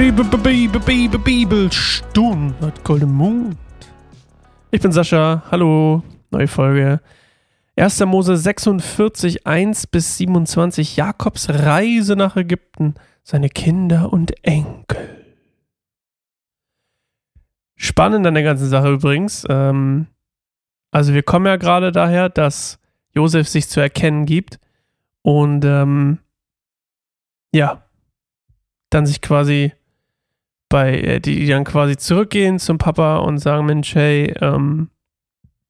Bibel, Bibel, Bibel, Bibelstunde mit Golden Mond. Ich bin Sascha, hallo, neue Folge. 1. Mose 46, 1 bis 27, Jakobs Reise nach Ägypten, seine Kinder und Enkel. Spannend an der ganzen Sache übrigens. Ähm, also wir kommen ja gerade daher, dass Josef sich zu erkennen gibt und ähm, ja, dann sich quasi bei, äh, die, dann quasi zurückgehen zum Papa und sagen, Mensch, hey, ähm,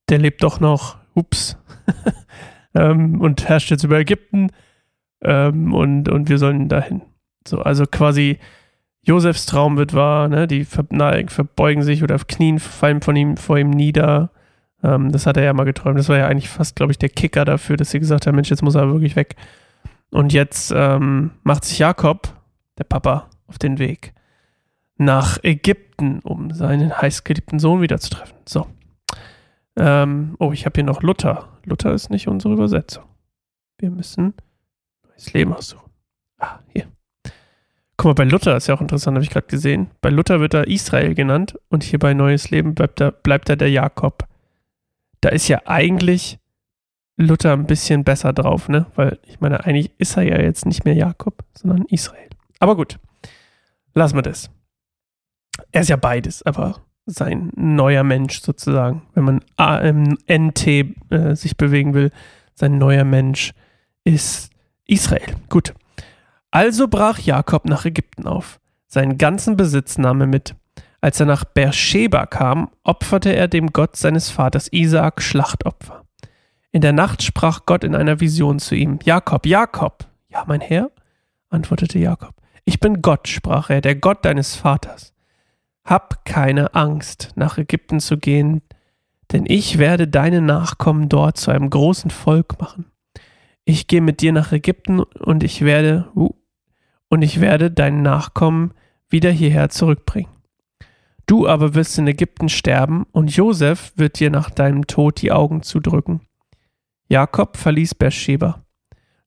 der lebt doch noch, ups, ähm, und herrscht jetzt über Ägypten ähm, und, und wir sollen dahin. So, also quasi Josefs Traum wird wahr, ne? Die ver verbeugen sich oder knien, fallen von ihm vor ihm nieder. Ähm, das hat er ja mal geträumt. Das war ja eigentlich fast, glaube ich, der Kicker dafür, dass sie gesagt haben, Mensch, jetzt muss er wirklich weg. Und jetzt ähm, macht sich Jakob, der Papa, auf den Weg nach Ägypten, um seinen heißgeliebten Sohn wiederzutreffen. So. Ähm, oh, ich habe hier noch Luther. Luther ist nicht unsere Übersetzung. Wir müssen neues Leben aussuchen. Ah, hier. Guck mal, bei Luther ist ja auch interessant, habe ich gerade gesehen. Bei Luther wird er Israel genannt und hier bei Neues Leben bleibt er, bleibt er der Jakob. Da ist ja eigentlich Luther ein bisschen besser drauf, ne? Weil ich meine, eigentlich ist er ja jetzt nicht mehr Jakob, sondern Israel. Aber gut, lassen wir das. Er ist ja beides, aber sein neuer Mensch sozusagen, wenn man im NT äh, sich bewegen will, sein neuer Mensch ist Israel. Gut. Also brach Jakob nach Ägypten auf. Seinen ganzen Besitz nahm er mit. Als er nach Beersheba kam, opferte er dem Gott seines Vaters Isaak Schlachtopfer. In der Nacht sprach Gott in einer Vision zu ihm: Jakob, Jakob. Ja, mein Herr, antwortete Jakob. Ich bin Gott, sprach er, der Gott deines Vaters. Hab keine Angst, nach Ägypten zu gehen, denn ich werde deine Nachkommen dort zu einem großen Volk machen. Ich gehe mit dir nach Ägypten und ich werde uh, und ich werde deinen Nachkommen wieder hierher zurückbringen. Du aber wirst in Ägypten sterben und Josef wird dir nach deinem Tod die Augen zudrücken. Jakob verließ Beersheba.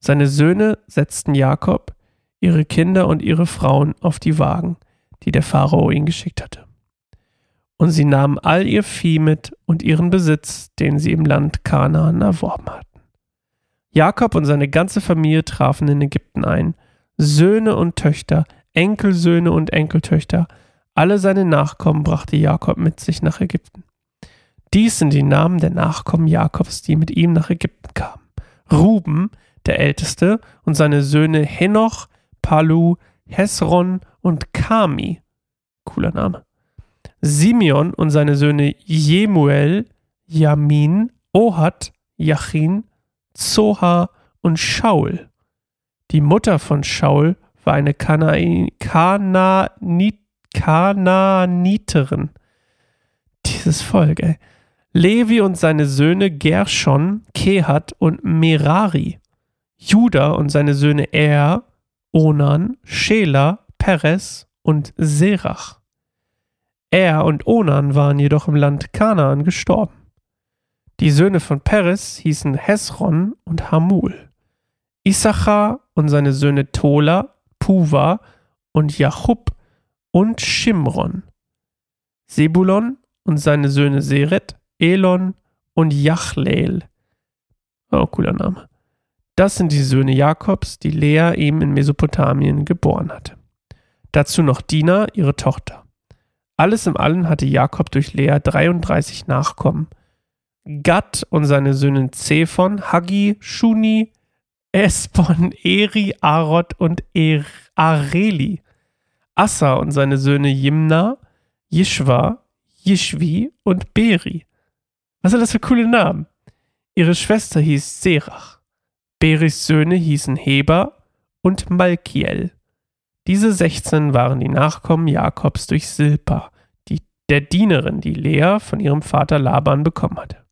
Seine Söhne setzten Jakob, ihre Kinder und ihre Frauen auf die Wagen die der Pharao ihnen geschickt hatte. Und sie nahmen all ihr Vieh mit und ihren Besitz, den sie im Land Kanaan erworben hatten. Jakob und seine ganze Familie trafen in Ägypten ein, Söhne und Töchter, Enkelsöhne und Enkeltöchter, alle seine Nachkommen brachte Jakob mit sich nach Ägypten. Dies sind die Namen der Nachkommen Jakobs, die mit ihm nach Ägypten kamen. Ruben, der Älteste, und seine Söhne Henoch, Palu, Hesron und Kami. Cooler Name. Simeon und seine Söhne Jemuel, Yamin, Ohad, Jachin, Zoha und Shaul. Die Mutter von Shaul war eine Kanaanit Kanaaniterin. Dieses Volk, ey. Levi und seine Söhne Gershon, Kehat und Merari. Judah und seine Söhne Er, Onan, Schela, Perez und Serach. Er und Onan waren jedoch im Land Kanaan gestorben. Die Söhne von Perez hießen Hesron und Hamul. Issachar und seine Söhne Tola, Puva und Jachub und Shimron. Sebulon und seine Söhne Seret, Elon und Jachleel. Oh, cooler Name. Das sind die Söhne Jakobs, die Lea ihm in Mesopotamien geboren hatte. Dazu noch Dina, ihre Tochter. Alles im Allen hatte Jakob durch Lea 33 Nachkommen. Gad und seine Söhne Zephon, Hagi, Shuni, Espon, Eri, Arod und er Areli. Assa und seine Söhne Jimna, Jishwa, Jishvi und Beri. Was sind das für coole Namen? Ihre Schwester hieß Serach. Beris Söhne hießen Heber und Malkiel. Diese 16 waren die Nachkommen Jakobs durch Silpa, die, der Dienerin, die Lea von ihrem Vater Laban bekommen hatte.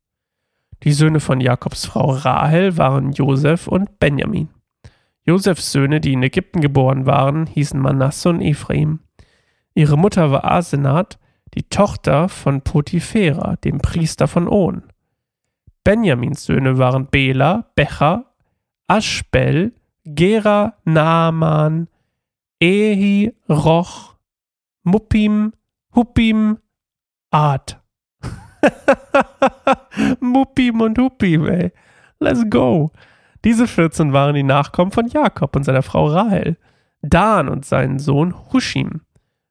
Die Söhne von Jakobs Frau Rahel waren Josef und Benjamin. Josefs Söhne, die in Ägypten geboren waren, hießen Manasse und Ephraim. Ihre Mutter war Asenat, die Tochter von Potiphera, dem Priester von On. Benjamins Söhne waren Bela, Becher, Aschbel, Gera, Naaman, Ehi, Roch, Muppim, Huppim, Art. Muppim und Huppim, ey. Let's go. Diese 14 waren die Nachkommen von Jakob und seiner Frau Rahel, Dan und seinen Sohn Hushim,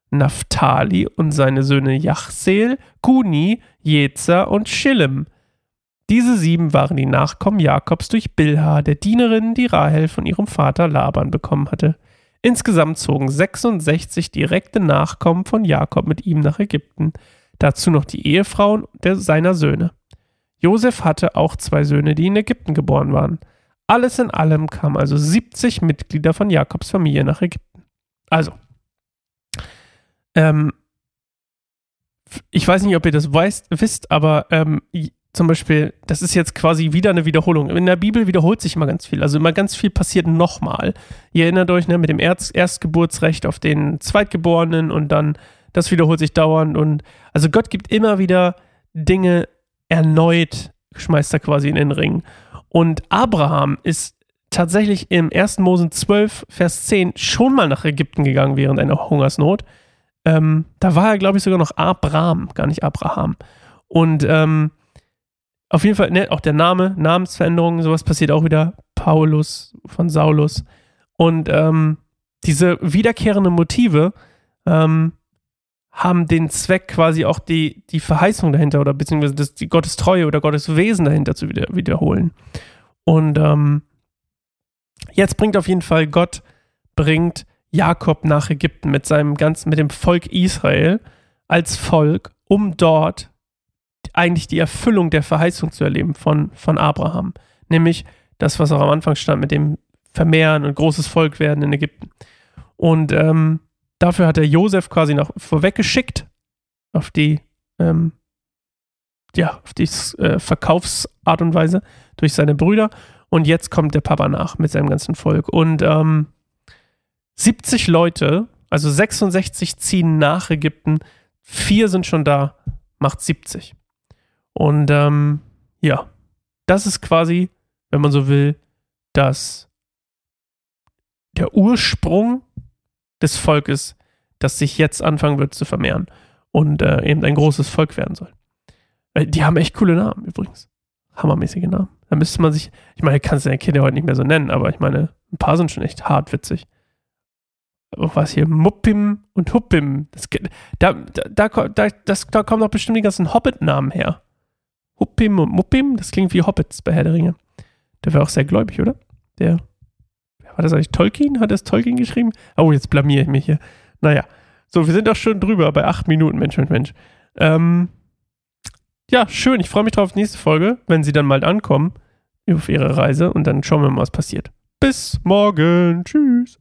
Naphtali und seine Söhne Jachseel, Guni, Jezer und Schillem. Diese sieben waren die Nachkommen Jakobs durch Bilha, der Dienerin, die Rahel von ihrem Vater Laban bekommen hatte. Insgesamt zogen 66 direkte Nachkommen von Jakob mit ihm nach Ägypten, dazu noch die Ehefrauen der, seiner Söhne. Josef hatte auch zwei Söhne, die in Ägypten geboren waren. Alles in allem kamen also 70 Mitglieder von Jakobs Familie nach Ägypten. Also, ähm, ich weiß nicht, ob ihr das weißt, wisst, aber ähm, zum Beispiel, das ist jetzt quasi wieder eine Wiederholung. In der Bibel wiederholt sich immer ganz viel. Also immer ganz viel passiert nochmal. Ihr erinnert euch ne, mit dem Erst Erstgeburtsrecht auf den Zweitgeborenen und dann, das wiederholt sich dauernd. Und also Gott gibt immer wieder Dinge erneut, schmeißt er quasi in den Ring. Und Abraham ist tatsächlich im 1. Mosen 12, Vers 10 schon mal nach Ägypten gegangen während einer Hungersnot. Ähm, da war er, glaube ich, sogar noch Abraham, gar nicht Abraham. Und ähm, auf jeden Fall, ne, auch der Name, Namensveränderungen, sowas passiert auch wieder. Paulus von Saulus. Und ähm, diese wiederkehrenden Motive ähm, haben den Zweck, quasi auch die, die Verheißung dahinter oder beziehungsweise das, die Gottes Treue oder Gottes Wesen dahinter zu wieder, wiederholen. Und ähm, jetzt bringt auf jeden Fall Gott, bringt Jakob nach Ägypten mit seinem ganzen, mit dem Volk Israel als Volk, um dort eigentlich die Erfüllung der Verheißung zu erleben von, von Abraham. Nämlich das, was auch am Anfang stand mit dem Vermehren und großes Volk werden in Ägypten. Und ähm, dafür hat er Josef quasi noch vorweggeschickt auf die, ähm, ja, auf die äh, Verkaufsart und Weise durch seine Brüder. Und jetzt kommt der Papa nach mit seinem ganzen Volk. Und ähm, 70 Leute, also 66 ziehen nach Ägypten, vier sind schon da, macht 70. Und ähm, ja, das ist quasi, wenn man so will, dass der Ursprung des Volkes, das sich jetzt anfangen wird zu vermehren und äh, eben ein großes Volk werden soll. Die haben echt coole Namen übrigens. Hammermäßige Namen. Da müsste man sich, ich meine, kannst du deine Kinder heute nicht mehr so nennen, aber ich meine, ein paar sind schon echt hart witzig. Was hier? Muppim und Huppim. Das, da, da, da, das, da kommen doch bestimmt die ganzen Hobbit-Namen her. Huppim und Muppim, das klingt wie Hobbits bei Herr der Ringe. Der wäre auch sehr gläubig, oder? Der, war das eigentlich Tolkien? Hat das Tolkien geschrieben? Oh, jetzt blamier ich mich hier. Naja. So, wir sind auch schon drüber bei acht Minuten, Mensch und Mensch. Ähm, ja, schön. Ich freue mich drauf auf die nächste Folge, wenn sie dann mal ankommen auf ihre Reise und dann schauen wir mal, was passiert. Bis morgen. Tschüss.